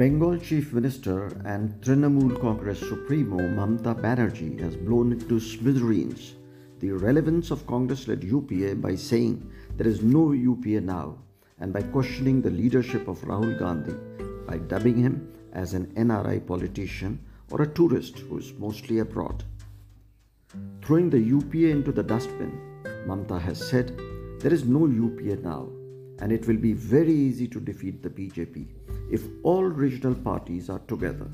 Bengal Chief Minister and Trinamool Congress Supremo Mamata Banerjee has blown into smithereens the relevance of Congress led UPA by saying there is no UPA now and by questioning the leadership of Rahul Gandhi by dubbing him as an NRI politician or a tourist who is mostly abroad. Throwing the UPA into the dustbin, Mamata has said there is no UPA now and it will be very easy to defeat the BJP if all regional parties are together.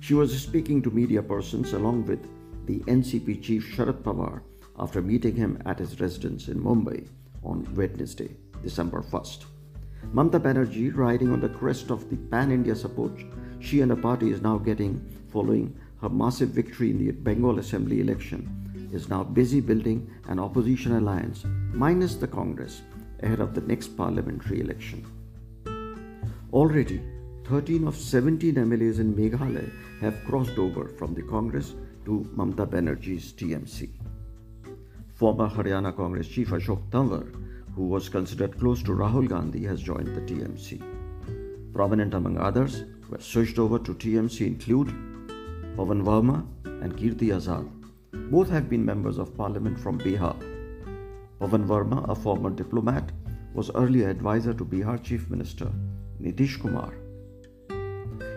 She was speaking to media persons along with the NCP chief Sharad Pawar after meeting him at his residence in Mumbai on Wednesday, December 1st. Mamata Banerjee, riding on the crest of the pan India support she and her party is now getting following her massive victory in the Bengal Assembly election, is now busy building an opposition alliance minus the Congress ahead of the next parliamentary election. Already, 13 of 17 MLAs in Meghalaya have crossed over from the Congress to Mamata Banerjee's TMC. Former Haryana Congress chief Ashok Tanwar, who was considered close to Rahul Gandhi, has joined the TMC. Prominent among others who have switched over to TMC include Pavan Verma and Kirti Azad. Both have been members of parliament from Bihar. Pavan Verma, a former diplomat, was earlier advisor to Bihar Chief Minister Nitish Kumar.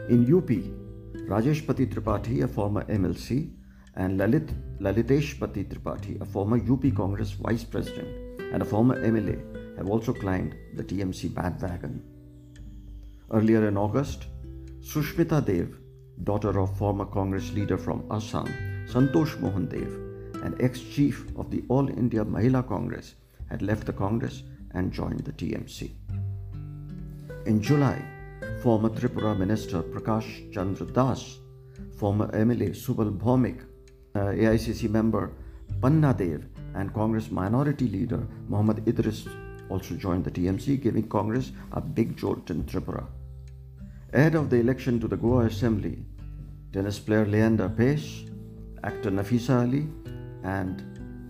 In UP, Rajesh Pati Tripathi, a former MLC, and Lalit Lalitesh Tripathi, a former UP Congress vice president and a former MLA, have also climbed the TMC bandwagon. Earlier in August, Sushmita Dev, daughter of former Congress leader from Assam, Santosh Mohan Dev, and ex chief of the All India Mahila Congress, had left the Congress and joined the TMC. In July, former Tripura Minister Prakash Chandra Das, former MLA Subal Bhaumik, uh, AICC member Panna Dev, and Congress Minority Leader Mohammad Idris also joined the TMC, giving Congress a big jolt in Tripura. Ahead of the election to the Goa Assembly, tennis player Leander Paes, actor Nafisa Ali, and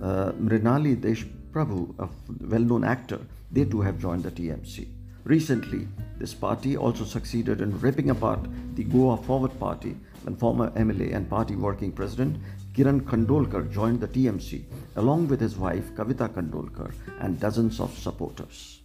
uh, Mrinali Deshprabhu, a well known actor, they too have joined the TMC. Recently, this party also succeeded in ripping apart the Goa Forward Party when former MLA and party working president Kiran Khandolkar joined the TMC along with his wife Kavita Khandolkar and dozens of supporters.